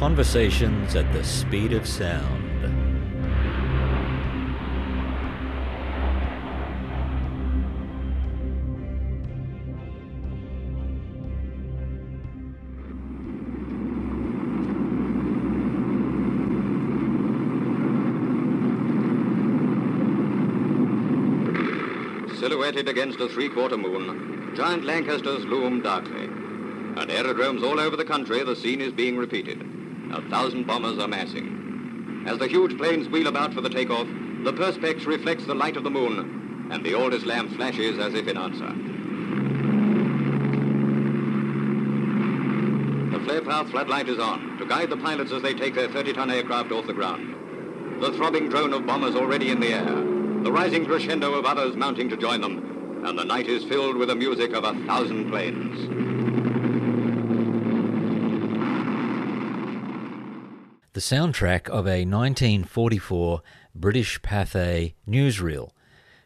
Mach 1 Conversations at the Speed of Sound. Silhouetted against a three-quarter moon, giant Lancasters loom darkly. At aerodromes all over the country, the scene is being repeated. A thousand bombers are massing. As the huge planes wheel about for the takeoff, the perspex reflects the light of the moon, and the Aldis lamp flashes as if in answer. The flare path floodlight is on to guide the pilots as they take their 30-ton aircraft off the ground. The throbbing drone of bombers already in the air, the rising crescendo of others mounting to join them, and the night is filled with the music of a thousand planes. The soundtrack of a 1944 British Pathé newsreel,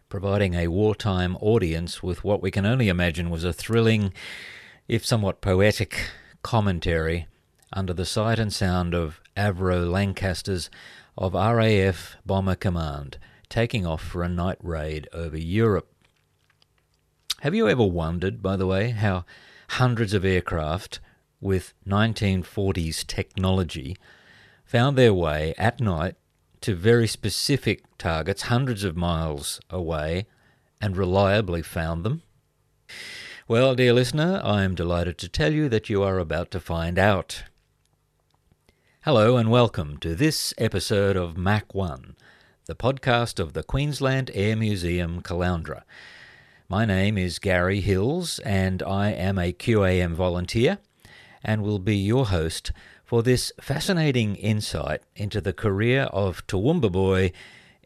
providing a wartime audience with what we can only imagine was a thrilling, if somewhat poetic, commentary under the sight and sound of Avro Lancasters of RAF Bomber Command taking off for a night raid over Europe. Have you ever wondered, by the way, how hundreds of aircraft with 1940s technology found their way at night to very specific targets hundreds of miles away and reliably found them? Well, dear listener, I am delighted to tell you that you are about to find out. Hello and welcome to this episode of Mach 1, the podcast of the Queensland Air Museum Caloundra. My name is Gary Hills and I am a QAM volunteer and will be your host for this fascinating insight into the career of Toowoomba boy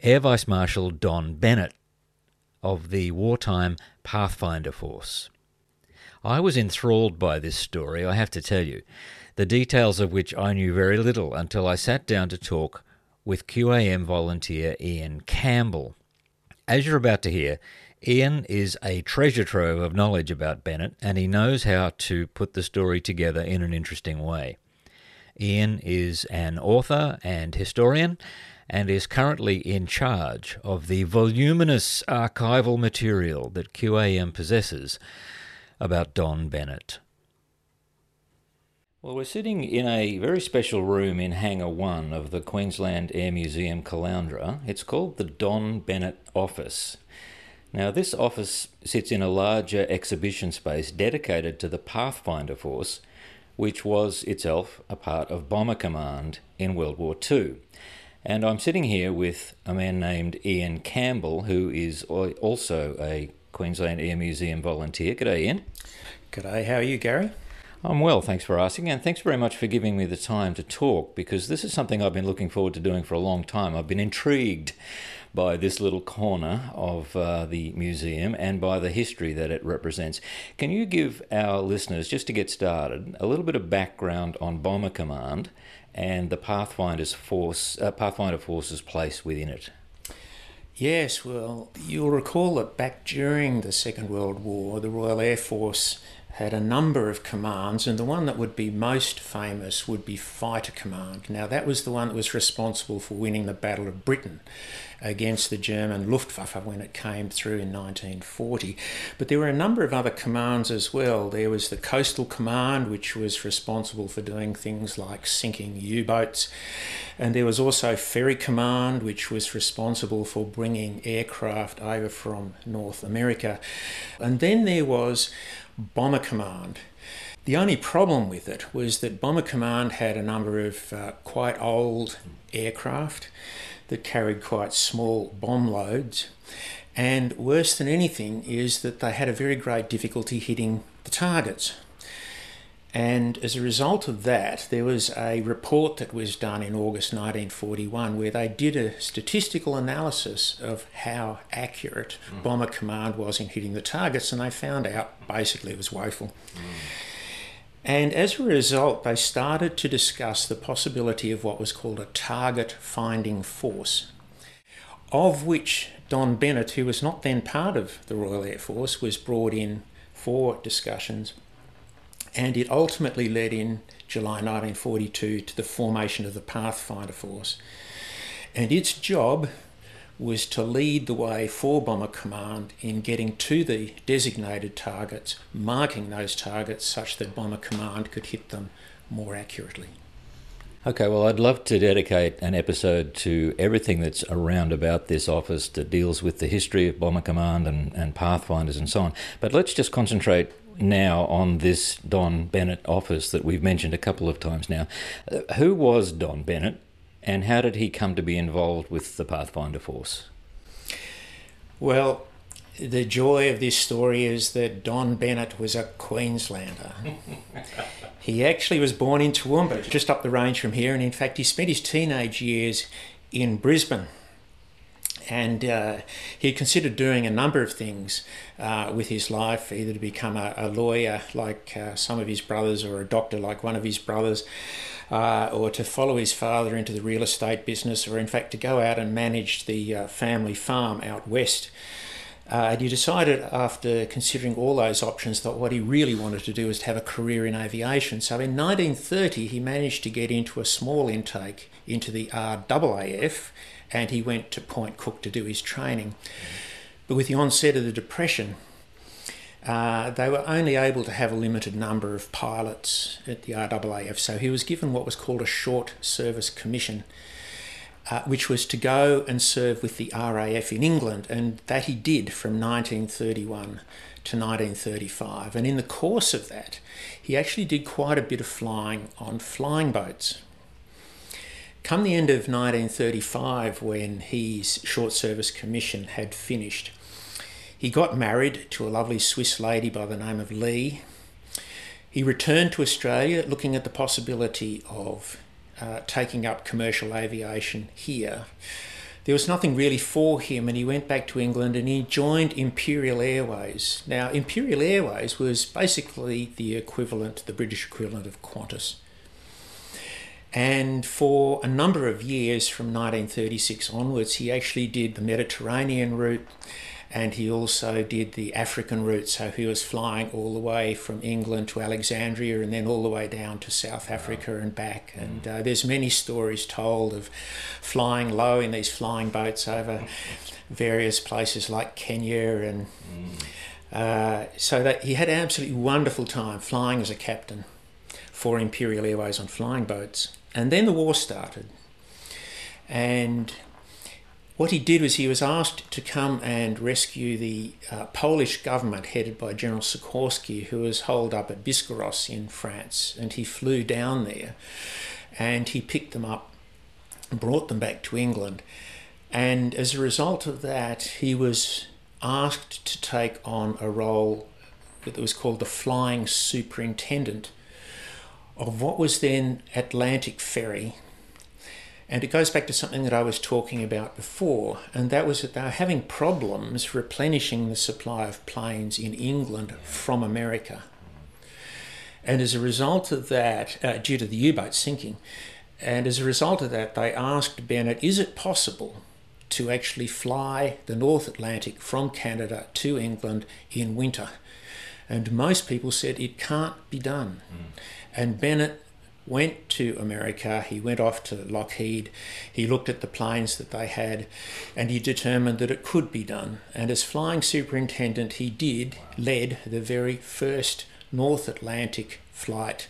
Air Vice Marshal Don Bennett of the wartime Pathfinder Force. I was enthralled by this story, I have to tell you, the details of which I knew very little until I sat down to talk with QAM volunteer Ian Campbell. As you're about to hear, Ian is a treasure trove of knowledge about Bennett and he knows how to put the story together in an interesting way. Ian is an author and historian and is currently in charge of the voluminous archival material that QAM possesses about Don Bennett. Well, we're sitting in a very special room in Hangar 1 of the Queensland Air Museum Caloundra. It's called the Don Bennett Office. Now, this office sits in a larger exhibition space dedicated to the Pathfinder Force, which was itself a part of Bomber Command in World War II. And I'm sitting here with a man named Ian Campbell, who is also a Queensland Air Museum volunteer. G'day, Ian. G'day, how are you, Gary? I'm well, thanks for asking, and thanks very much for giving me the time to talk because this is something I've been looking forward to doing for a long time. I've been intrigued by this little corner of uh, the museum and by the history that it represents. Can you give our listeners, just to get started, a little bit of background on Bomber Command and the Pathfinder's force, uh, Pathfinder Force's place within it? Yes, well, you'll recall that back during the Second World War, the Royal Air Force had a number of commands, and the one that would be most famous would be Fighter Command. Now, that was the one that was responsible for winning the Battle of Britain against the German Luftwaffe when it came through in 1940. But there were a number of other commands as well. There was the Coastal Command, which was responsible for doing things like sinking U boats. And there was also Ferry Command, which was responsible for bringing aircraft over from North America. And then there was Bomber Command. The only problem with it was that Bomber Command had a number of uh, quite old aircraft that carried quite small bomb loads. And worse than anything is that they had a very great difficulty hitting the targets. And as a result of that, there was a report that was done in August 1941 where they did a statistical analysis of how accurate mm. Bomber Command was in hitting the targets, and they found out basically it was woeful. Mm. And as a result, they started to discuss the possibility of what was called a target finding force, of which Don Bennett, who was not then part of the Royal Air Force, was brought in for discussions and it ultimately led in July 1942 to the formation of the Pathfinder Force. And its job was to lead the way for Bomber Command in getting to the designated targets, marking those targets such that Bomber Command could hit them more accurately. Okay, well, I'd love to dedicate an episode to everything that's around about this office that deals with the history of Bomber Command and, and Pathfinders and so on. But let's just concentrate now on this Don Bennett office that we've mentioned a couple of times now. Uh, who was Don Bennett and how did he come to be involved with the Pathfinder Force? Well, the joy of this story is that Don Bennett was a Queenslander. he actually was born in Toowoomba, just up the range from here, and in fact, he spent his teenage years in Brisbane and uh, he considered doing a number of things uh, with his life, either to become a, a lawyer like uh, some of his brothers, or a doctor like one of his brothers, uh, or to follow his father into the real estate business, or in fact to go out and manage the uh, family farm out west. Uh, and he decided, after considering all those options, that what he really wanted to do was to have a career in aviation. So in 1930, he managed to get into a small intake into the RAAF and he went to Point Cook to do his training. But with the onset of the Depression, uh, they were only able to have a limited number of pilots at the RAAF, so he was given what was called a short service commission, uh, which was to go and serve with the RAF in England, and that he did from 1931 to 1935. And in the course of that, he actually did quite a bit of flying on flying boats. Come the end of 1935, when his short service commission had finished, he got married to a lovely Swiss lady by the name of Lee. He returned to Australia looking at the possibility of uh, taking up commercial aviation here. There was nothing really for him, and he went back to England and he joined Imperial Airways. Now, Imperial Airways was basically the equivalent, the British equivalent of Qantas. And for a number of years from 1936 onwards, he actually did the Mediterranean route and he also did the African route. So he was flying all the way from England to Alexandria and then all the way down to South Africa and back. And uh, there's many stories told of flying low in these flying boats over various places like Kenya and. Uh, so that he had an absolutely wonderful time flying as a captain for Imperial Airways on flying boats. And then the war started. And what he did was he was asked to come and rescue the uh, Polish government headed by General Sikorski, who was holed up at Biscarrosse in France. And he flew down there and he picked them up and brought them back to England. And as a result of that, he was asked to take on a role that was called the flying superintendent of what was then Atlantic Ferry. And it goes back to something that I was talking about before, and that was that they were having problems replenishing the supply of planes in England from America. And as a result of that, uh, due to the U boat sinking, and as a result of that, they asked Bennett, is it possible to actually fly the North Atlantic from Canada to England in winter? And most people said it can't be done. Mm. And Bennett went to America. He went off to Lockheed. He looked at the planes that they had and he determined that it could be done. And as flying superintendent, he did, led the very first North Atlantic flight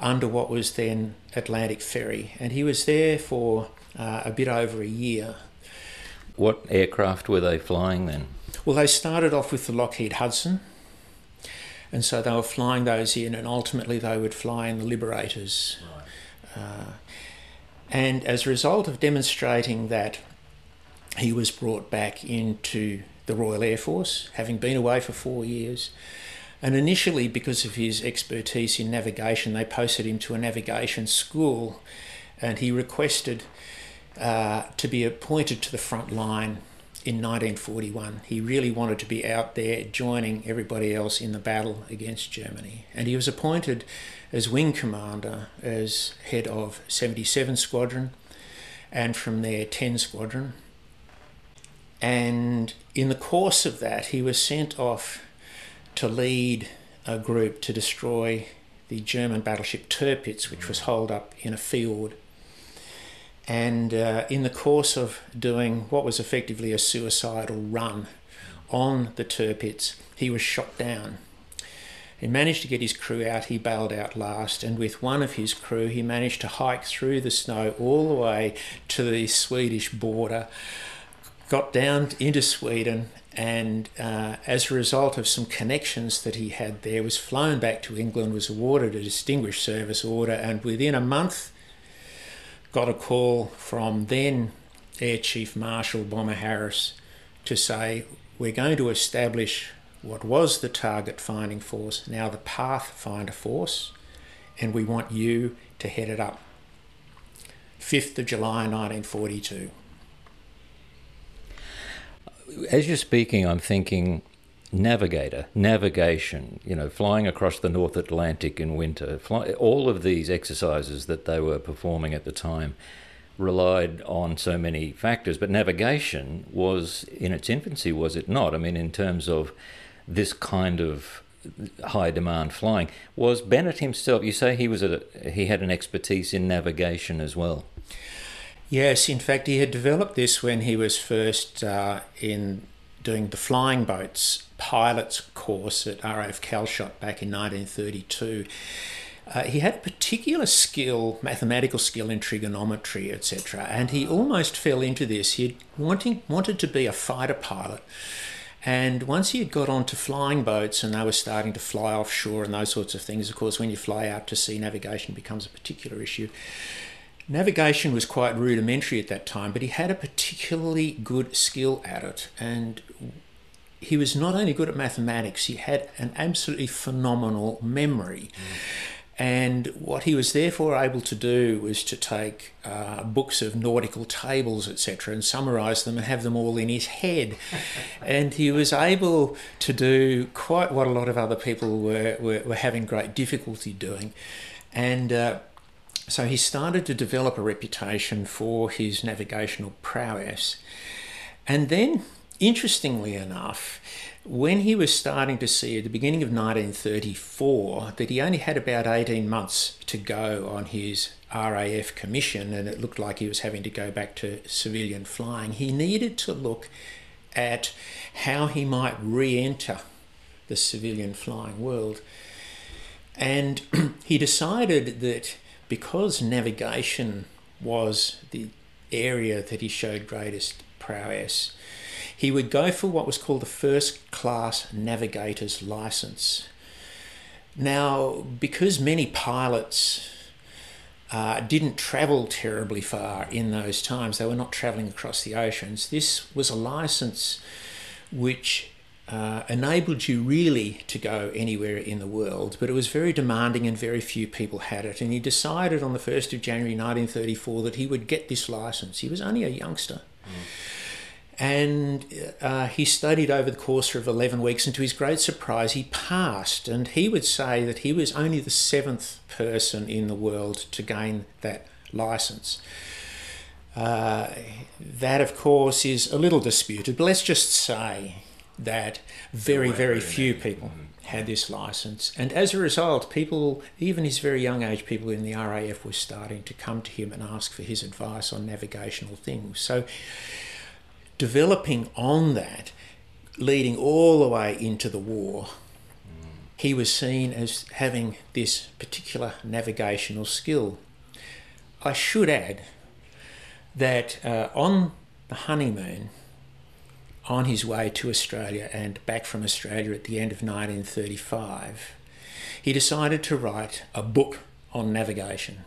under what was then Atlantic Ferry. And he was there for uh, a bit over a year. What aircraft were they flying then? Well, they started off with the Lockheed Hudson. And so they were flying those in, and ultimately they would fly in the Liberators. Right. Uh, and as a result of demonstrating that, he was brought back into the Royal Air Force, having been away for four years. And initially, because of his expertise in navigation, they posted him to a navigation school, and he requested uh, to be appointed to the front line in 1941. He really wanted to be out there joining everybody else in the battle against Germany. And he was appointed as wing commander, as head of 77 Squadron, and from there 10 Squadron. And in the course of that, he was sent off to lead a group to destroy the German battleship Tirpitz, which was holed up in a fjord. And uh, in the course of doing what was effectively a suicidal run on the Tirpitz, he was shot down. He managed to get his crew out, he bailed out last, and with one of his crew, he managed to hike through the snow all the way to the Swedish border, got down into Sweden, and uh, as a result of some connections that he had there, was flown back to England, was awarded a Distinguished Service Order, and within a month got a call from then Air Chief Marshal Bomber Harris to say, We're going to establish what was the target finding force, now the pathfinder force, and we want you to head it up. 5th of July 1942. As you're speaking, I'm thinking navigator, navigation, you know, flying across the North Atlantic in winter, fly, all of these exercises that they were performing at the time relied on so many factors, but navigation was in its infancy, was it not? I mean, in terms of this kind of high demand flying. Was Bennett himself? You say he was a he had an expertise in navigation as well. Yes, in fact, he had developed this when he was first uh, in doing the flying boats pilot's course at RAF Calshot back in 1932. Uh, he had a particular skill, mathematical skill in trigonometry, etc., and he almost fell into this. He wanting wanted to be a fighter pilot, and once he had got onto flying boats and they were starting to fly offshore and those sorts of things, of course, when you fly out to sea, navigation becomes a particular issue. Navigation was quite rudimentary at that time, but he had a particularly good skill at it. And he was not only good at mathematics, he had an absolutely phenomenal memory. Mm. And what he was therefore able to do was to take uh, books of nautical tables, etc., and summarize them and have them all in his head. and he was able to do quite what a lot of other people were, were, were having great difficulty doing. And uh, so he started to develop a reputation for his navigational prowess. And then, interestingly enough, when he was starting to see at the beginning of 1934 that he only had about 18 months to go on his RAF commission and it looked like he was having to go back to civilian flying, he needed to look at how he might re enter the civilian flying world. And he decided that because navigation was the area that he showed greatest prowess, he would go for what was called the first class navigator's license. Now, because many pilots uh, didn't travel terribly far in those times, they were not travelling across the oceans, this was a license which uh, enabled you really to go anywhere in the world, but it was very demanding and very few people had it. And he decided on the 1st of January 1934 that he would get this license. He was only a youngster. Mm. And uh, he studied over the course of 11 weeks, and to his great surprise, he passed. And he would say that he was only the seventh person in the world to gain that license. Uh, that, of course, is a little disputed, but let's just say that very, very few people had this license. And as a result, people, even his very young age, people in the RAF were starting to come to him and ask for his advice on navigational things. So developing on that, leading all the way into the war, he was seen as having this particular navigational skill. I should add that uh, on the honeymoon, on his way to Australia and back from Australia at the end of 1935, he decided to write a book on navigation,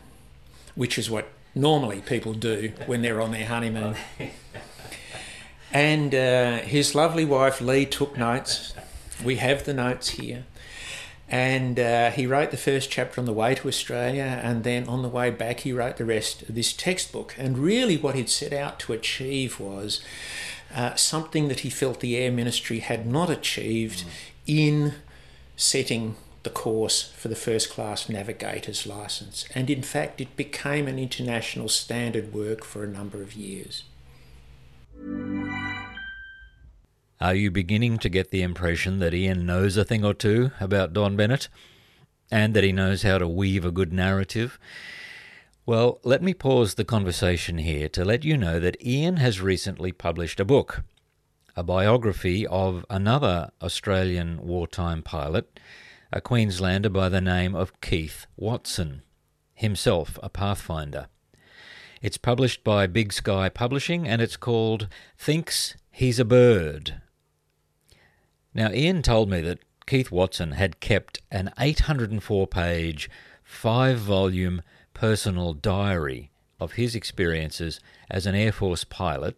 which is what normally people do when they're on their honeymoon. And uh, his lovely wife Lee took notes. We have the notes here. And uh, he wrote the first chapter on the way to Australia, and then on the way back, he wrote the rest of this textbook. And really, what he'd set out to achieve was uh, something that he felt the Air Ministry had not achieved mm. in setting the course for the first class navigator's license. And in fact, it became an international standard work for a number of years. Are you beginning to get the impression that Ian knows a thing or two about Don Bennett? and that he knows how to weave a good narrative. Well, let me pause the conversation here to let you know that Ian has recently published a book, a biography of another Australian wartime pilot, a Queenslander by the name of Keith Watson, himself a Pathfinder. It's published by Big Sky Publishing and it's called Thinks He's a Bird. Now, Ian told me that Keith Watson had kept an 804 page, five volume personal diary of his experiences as an Air Force pilot,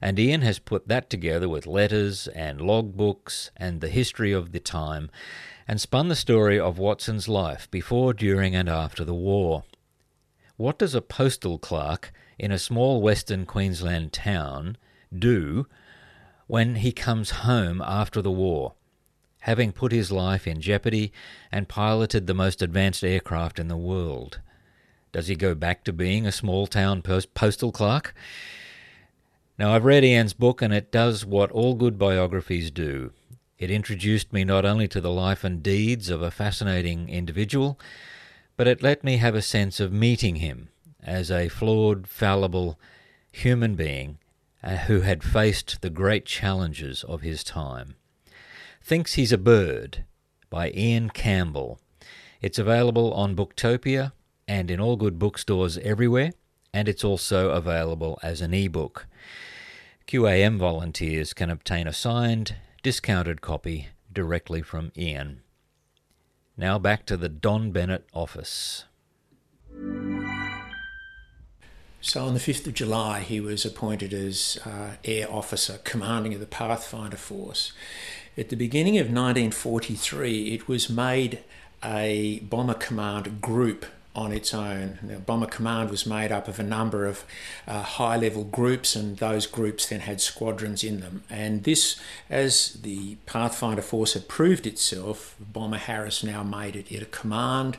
and Ian has put that together with letters and logbooks and the history of the time and spun the story of Watson's life before, during, and after the war. What does a postal clerk in a small western Queensland town do when he comes home after the war, having put his life in jeopardy and piloted the most advanced aircraft in the world? Does he go back to being a small town post- postal clerk? Now, I've read Ian's book, and it does what all good biographies do. It introduced me not only to the life and deeds of a fascinating individual, but it let me have a sense of meeting him as a flawed, fallible human being uh, who had faced the great challenges of his time. Thinks He's a Bird by Ian Campbell. It's available on Booktopia and in all good bookstores everywhere, and it's also available as an ebook. QAM volunteers can obtain a signed, discounted copy directly from Ian. Now back to the Don Bennett office. So on the 5th of July, he was appointed as uh, Air Officer, commanding of the Pathfinder Force. At the beginning of 1943, it was made a Bomber Command group on its own. The Bomber Command was made up of a number of uh, high level groups, and those groups then had squadrons in them. And this, as the Pathfinder Force had proved itself, Bomber Harris now made it, it a command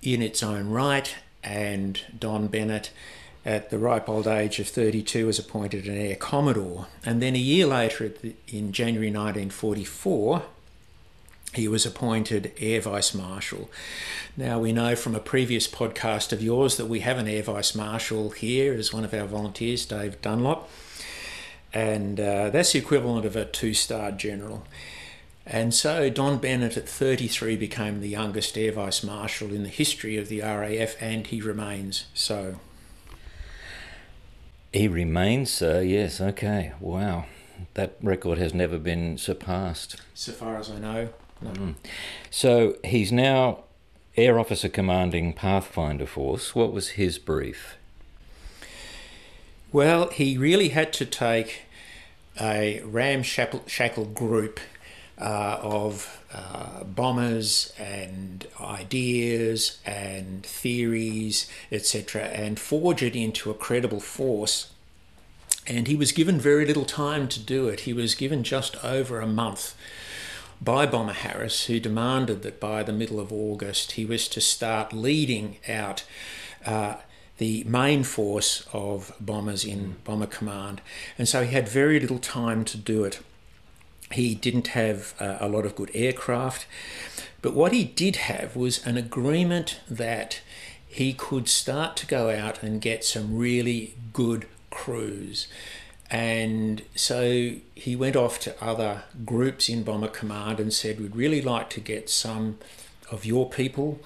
in its own right, and Don Bennett. At the ripe old age of 32, was appointed an Air Commodore. And then a year later, in January 1944, he was appointed Air Vice Marshal. Now, we know from a previous podcast of yours that we have an Air Vice Marshal here as one of our volunteers, Dave Dunlop, and uh, that's the equivalent of a two star general. And so Don Bennett at 33 became the youngest Air Vice Marshal in the history of the RAF, and he remains so. He remains so, yes, okay, wow. That record has never been surpassed. So far as I know. Mm. So he's now Air Officer Commanding Pathfinder Force. What was his brief? Well, he really had to take a ramshackle group uh, of uh, bombers and ideas and theories, etc., and forge it into a credible force. And he was given very little time to do it. He was given just over a month by Bomber Harris, who demanded that by the middle of August he was to start leading out uh, the main force of bombers in Bomber Command. And so he had very little time to do it. He didn't have uh, a lot of good aircraft, but what he did have was an agreement that he could start to go out and get some really good crews. And so he went off to other groups in Bomber Command and said, We'd really like to get some of your people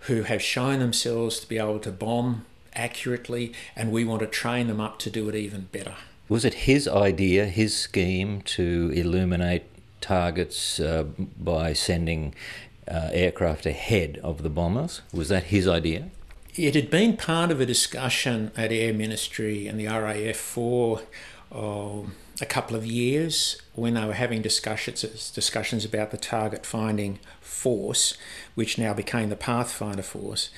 who have shown themselves to be able to bomb accurately, and we want to train them up to do it even better. Was it his idea, his scheme to illuminate targets uh, by sending uh, aircraft ahead of the bombers? Was that his idea? It had been part of a discussion at Air Ministry and the RAF for oh, a couple of years when they were having discussions discussions about the target finding force, which now became the Pathfinder force,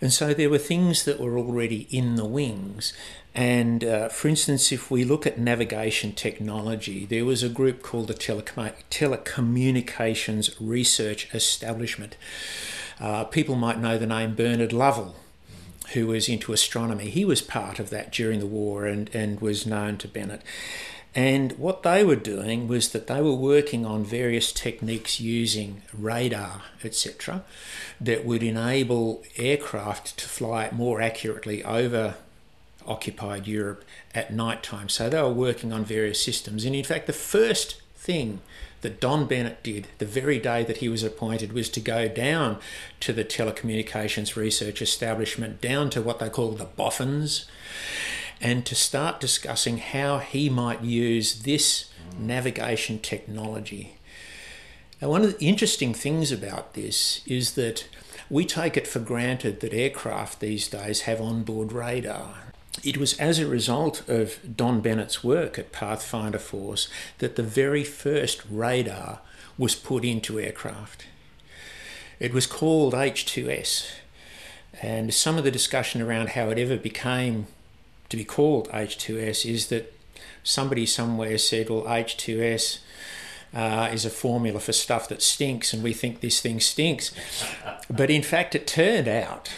and so there were things that were already in the wings. And uh, for instance, if we look at navigation technology, there was a group called the Telecom- Telecommunications Research Establishment. Uh, people might know the name Bernard Lovell who was into astronomy. He was part of that during the war and, and was known to Bennett. And what they were doing was that they were working on various techniques using radar, etc., that would enable aircraft to fly more accurately over occupied Europe at night time. So they were working on various systems. And in fact, the first thing that Don Bennett did the very day that he was appointed was to go down to the telecommunications research establishment, down to what they call the boffins, and to start discussing how he might use this navigation technology. Now, one of the interesting things about this is that we take it for granted that aircraft these days have onboard radar. It was as a result of Don Bennett's work at Pathfinder Force that the very first radar was put into aircraft. It was called H2S, and some of the discussion around how it ever became to be called H2S is that somebody somewhere said, well, H2S uh, is a formula for stuff that stinks, and we think this thing stinks. but in fact, it turned out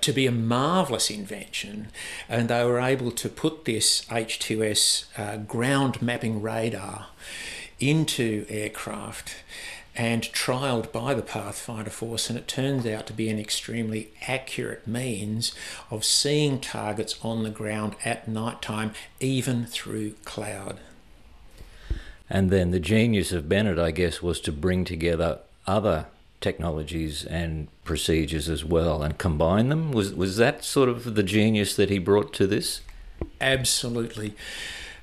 to be a marvelous invention, and they were able to put this H2S uh, ground mapping radar into aircraft and trialled by the Pathfinder Force, and it turns out to be an extremely accurate means of seeing targets on the ground at night time, even through cloud. And then the genius of Bennett, I guess, was to bring together other technologies and procedures as well and combine them. Was was that sort of the genius that he brought to this? Absolutely.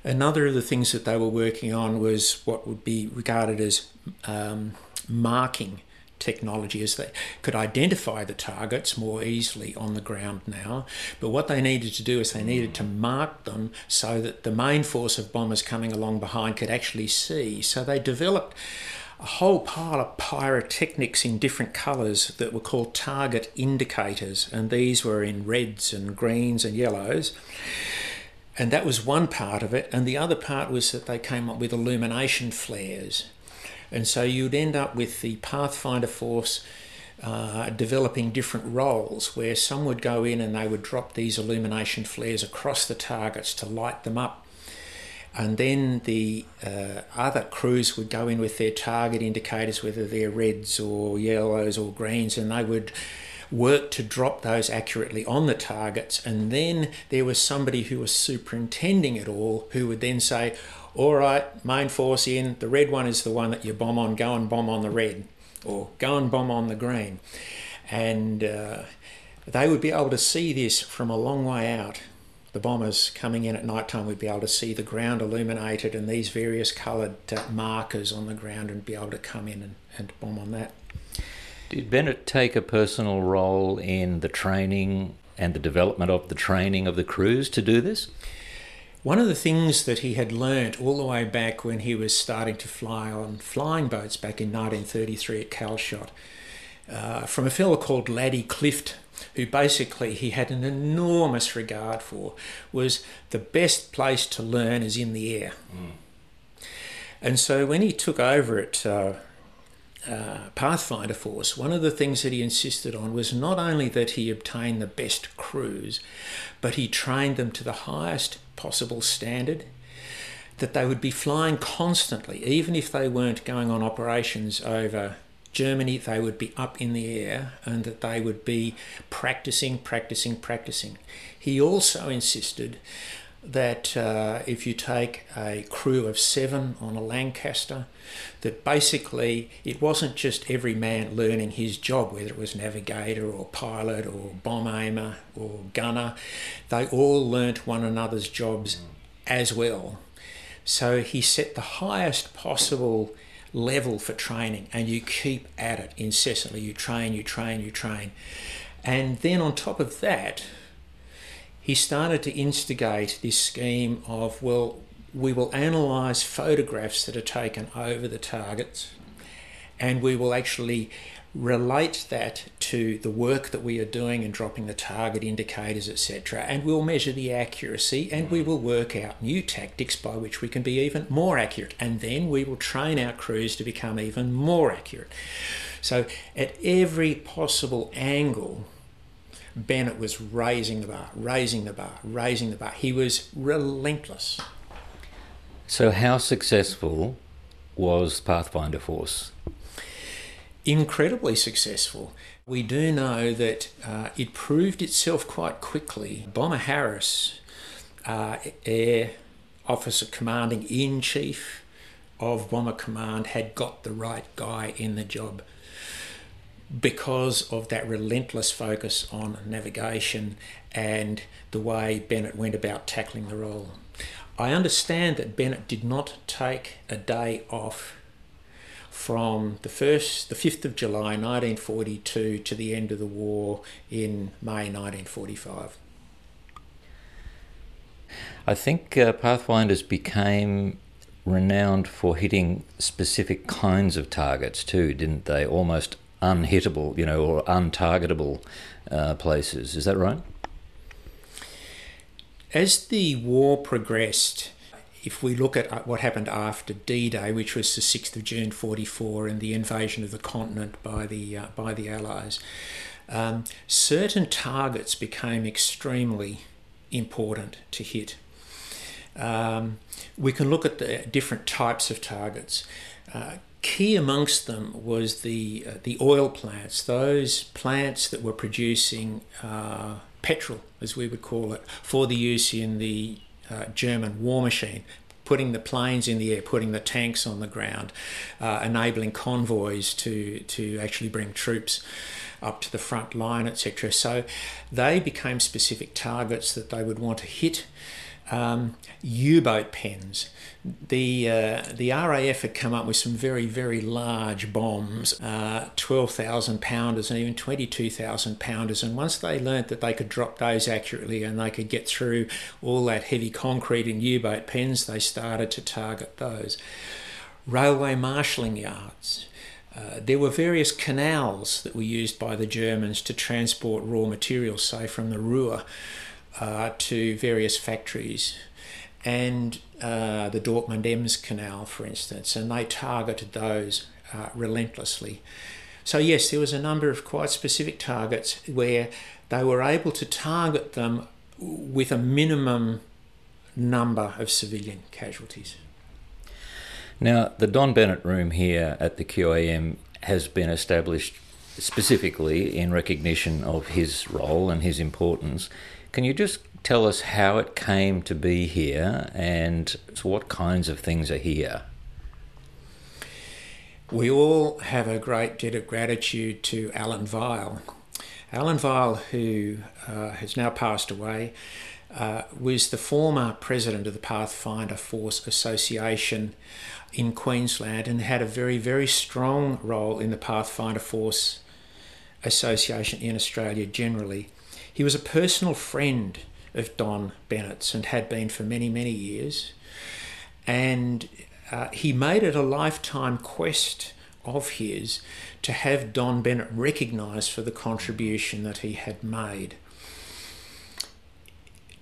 Another of the things that they were working on was what would be regarded as um, marking technology as they could identify the targets more easily on the ground now. But what they needed to do is they needed to mark them so that the main force of bombers coming along behind could actually see. So they developed a whole pile of pyrotechnics in different colours that were called target indicators, and these were in reds and greens and yellows. And that was one part of it, and the other part was that they came up with illumination flares. And so you'd end up with the Pathfinder Force uh, developing different roles where some would go in and they would drop these illumination flares across the targets to light them up and then the uh, other crews would go in with their target indicators, whether they're reds or yellows or greens, and they would work to drop those accurately on the targets. And then there was somebody who was superintending it all who would then say, All right, main force in, the red one is the one that you bomb on, go and bomb on the red, or go and bomb on the green. And uh, they would be able to see this from a long way out the bombers coming in at night time we'd be able to see the ground illuminated and these various coloured uh, markers on the ground and be able to come in and, and bomb on that. Did Bennett take a personal role in the training and the development of the training of the crews to do this? One of the things that he had learnt all the way back when he was starting to fly on flying boats back in 1933 at Calshot uh, from a fellow called Laddie Clift, who basically he had an enormous regard for, was the best place to learn is in the air. Mm. And so when he took over at uh, uh, Pathfinder Force, one of the things that he insisted on was not only that he obtained the best crews, but he trained them to the highest possible standard. That they would be flying constantly, even if they weren't going on operations over Germany, they would be up in the air and that they would be practicing, practicing, practicing. He also insisted that uh, if you take a crew of seven on a Lancaster, that basically it wasn't just every man learning his job, whether it was navigator or pilot or bomb aimer or gunner, they all learnt one another's jobs as well. So he set the highest possible level for training and you keep at it incessantly. You train, you train, you train. And then on top of that, he started to instigate this scheme of, well, we will analyse photographs that are taken over the targets and we will actually relate that to the work that we are doing and dropping the target indicators, etc. And we'll measure the accuracy and we will work out new tactics by which we can be even more accurate. And then we will train our crews to become even more accurate. So, at every possible angle, Bennett was raising the bar, raising the bar, raising the bar. He was relentless. So, how successful was Pathfinder Force? Incredibly successful. We do know that uh, it proved itself quite quickly. Bomber Harris, uh, Air Officer Commanding in Chief of Bomber Command, had got the right guy in the job because of that relentless focus on navigation and the way Bennett went about tackling the role. I understand that Bennett did not take a day off from the first, the 5th of July 1942 to the end of the war in May 1945. I think uh, Pathfinders became renowned for hitting specific kinds of targets too, didn't they? Almost unhittable, you know, or untargetable uh, places. Is that right? As the war progressed, if we look at uh, what happened after D-Day, which was the 6th of June 44 and the invasion of the continent by the, uh, by the Allies, um, certain targets became extremely important to hit. Um, we can look at the different types of targets. Uh, key amongst them was the uh, the oil plants, those plants that were producing uh, petrol, as we would call it, for the use in the uh, German war machine, putting the planes in the air, putting the tanks on the ground, uh, enabling convoys to to actually bring troops up to the front line, etc. So they became specific targets that they would want to hit um, U-boat pens. The uh, the RAF had come up with some very very large bombs, uh, twelve thousand pounders and even twenty two thousand pounders. And once they learnt that they could drop those accurately and they could get through all that heavy concrete in U-boat pens, they started to target those. Railway marshalling yards. Uh, there were various canals that were used by the Germans to transport raw materials, say from the Ruhr uh, to various factories and uh, the Dortmund Ems Canal, for instance, and they targeted those uh, relentlessly. So, yes, there was a number of quite specific targets where they were able to target them with a minimum number of civilian casualties. Now, the Don Bennett room here at the QAM has been established specifically in recognition of his role and his importance. Can you just tell us how it came to be here and what kinds of things are here? We all have a great debt of gratitude to Alan Weil. Alan Weil, who uh, has now passed away, uh, was the former president of the Pathfinder Force Association in Queensland and had a very, very strong role in the Pathfinder Force Association in Australia generally. He was a personal friend of Don Bennett's and had been for many, many years. And uh, he made it a lifetime quest of his to have Don Bennett recognised for the contribution that he had made.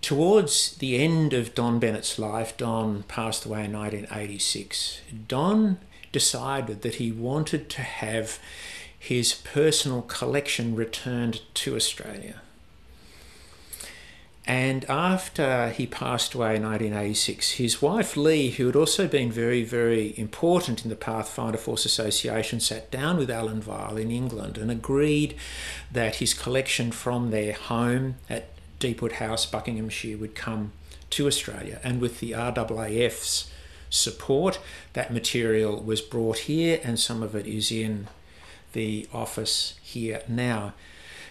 Towards the end of Don Bennett's life, Don passed away in 1986. Don decided that he wanted to have his personal collection returned to Australia. And after he passed away in 1986, his wife Lee, who had also been very, very important in the Pathfinder Force Association, sat down with Alan Weil in England and agreed that his collection from their home at Deepwood House, Buckinghamshire, would come to Australia. And with the RAAF's support, that material was brought here, and some of it is in the office here now.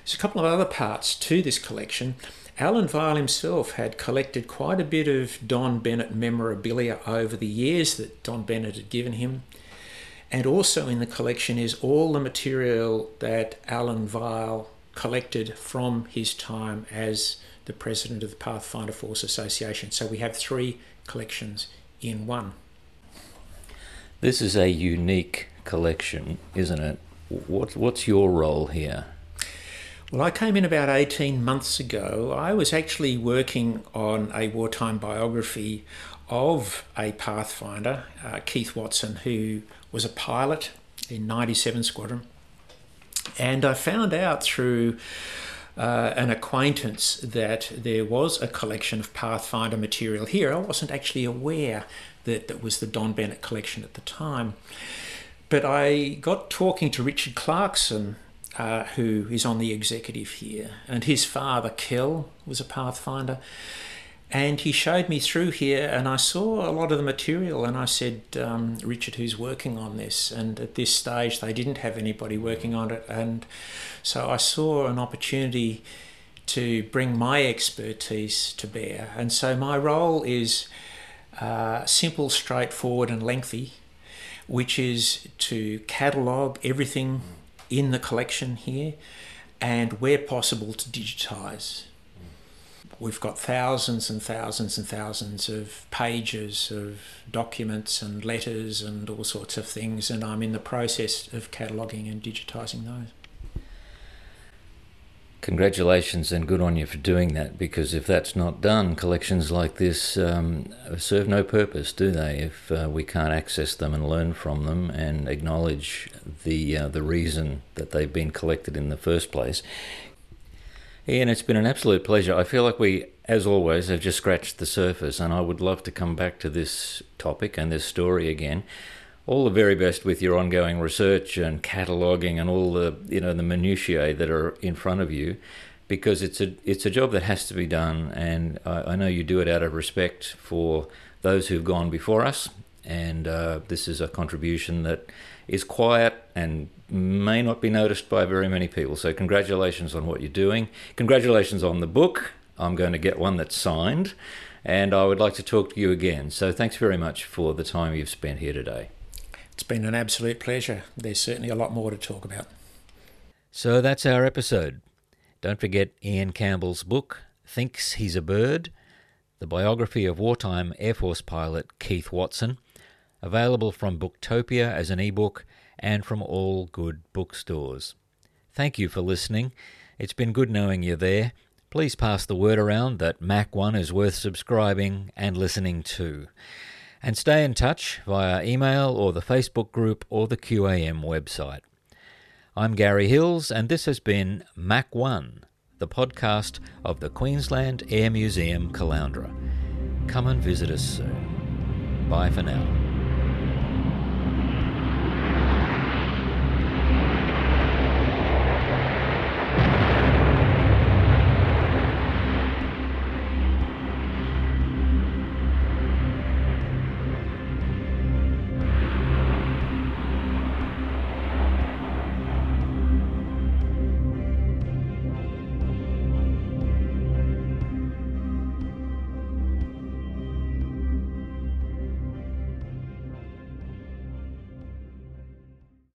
There's a couple of other parts to this collection. Alan Weil himself had collected quite a bit of Don Bennett memorabilia over the years that Don Bennett had given him. And also in the collection is all the material that Alan Weil collected from his time as the president of the Pathfinder Force Association. So we have three collections in one. This is a unique collection, isn't it? What, what's your role here? Well, I came in about 18 months ago. I was actually working on a wartime biography of a Pathfinder, uh, Keith Watson, who was a pilot in 97 Squadron. And I found out through uh, an acquaintance that there was a collection of Pathfinder material here. I wasn't actually aware that, that was the Don Bennett collection at the time. But I got talking to Richard Clarkson, uh, who is on the executive here, and his father, Kel, was a Pathfinder. And he showed me through here, and I saw a lot of the material. And I said, um, Richard, who's working on this? And at this stage, they didn't have anybody working on it. And so I saw an opportunity to bring my expertise to bear. And so my role is uh, simple, straightforward, and lengthy, which is to catalogue everything in the collection here and, where possible, to digitise. We've got thousands and thousands and thousands of pages of documents and letters and all sorts of things, and I'm in the process of cataloguing and digitising those. Congratulations and good on you for doing that because if that's not done, collections like this um, serve no purpose, do they? If uh, we can't access them and learn from them and acknowledge the uh, the reason that they've been collected in the first place. Ian, it's been an absolute pleasure. I feel like we, as always, have just scratched the surface, and I would love to come back to this topic and this story again all the very best with your ongoing research and cataloging and all the you know the minutiae that are in front of you because it's a it's a job that has to be done and I, I know you do it out of respect for those who've gone before us and uh, this is a contribution that is quiet and may not be noticed by very many people. So congratulations on what you're doing. Congratulations on the book. I'm going to get one that's signed and I would like to talk to you again. So thanks very much for the time you've spent here today it's been an absolute pleasure. There's certainly a lot more to talk about. So that's our episode. Don't forget Ian Campbell's book, Thinks He's a Bird, the biography of wartime Air Force pilot Keith Watson, available from Booktopia as an ebook and from all good bookstores. Thank you for listening. It's been good knowing you there. Please pass the word around that Mach 1 is worth subscribing and listening to and stay in touch via email or the Facebook group or the QAM website. I'm Gary Hills, and this has been Mach One, the podcast of the Queensland Air Museum Caloundra. Come and visit us soon. Bye for now.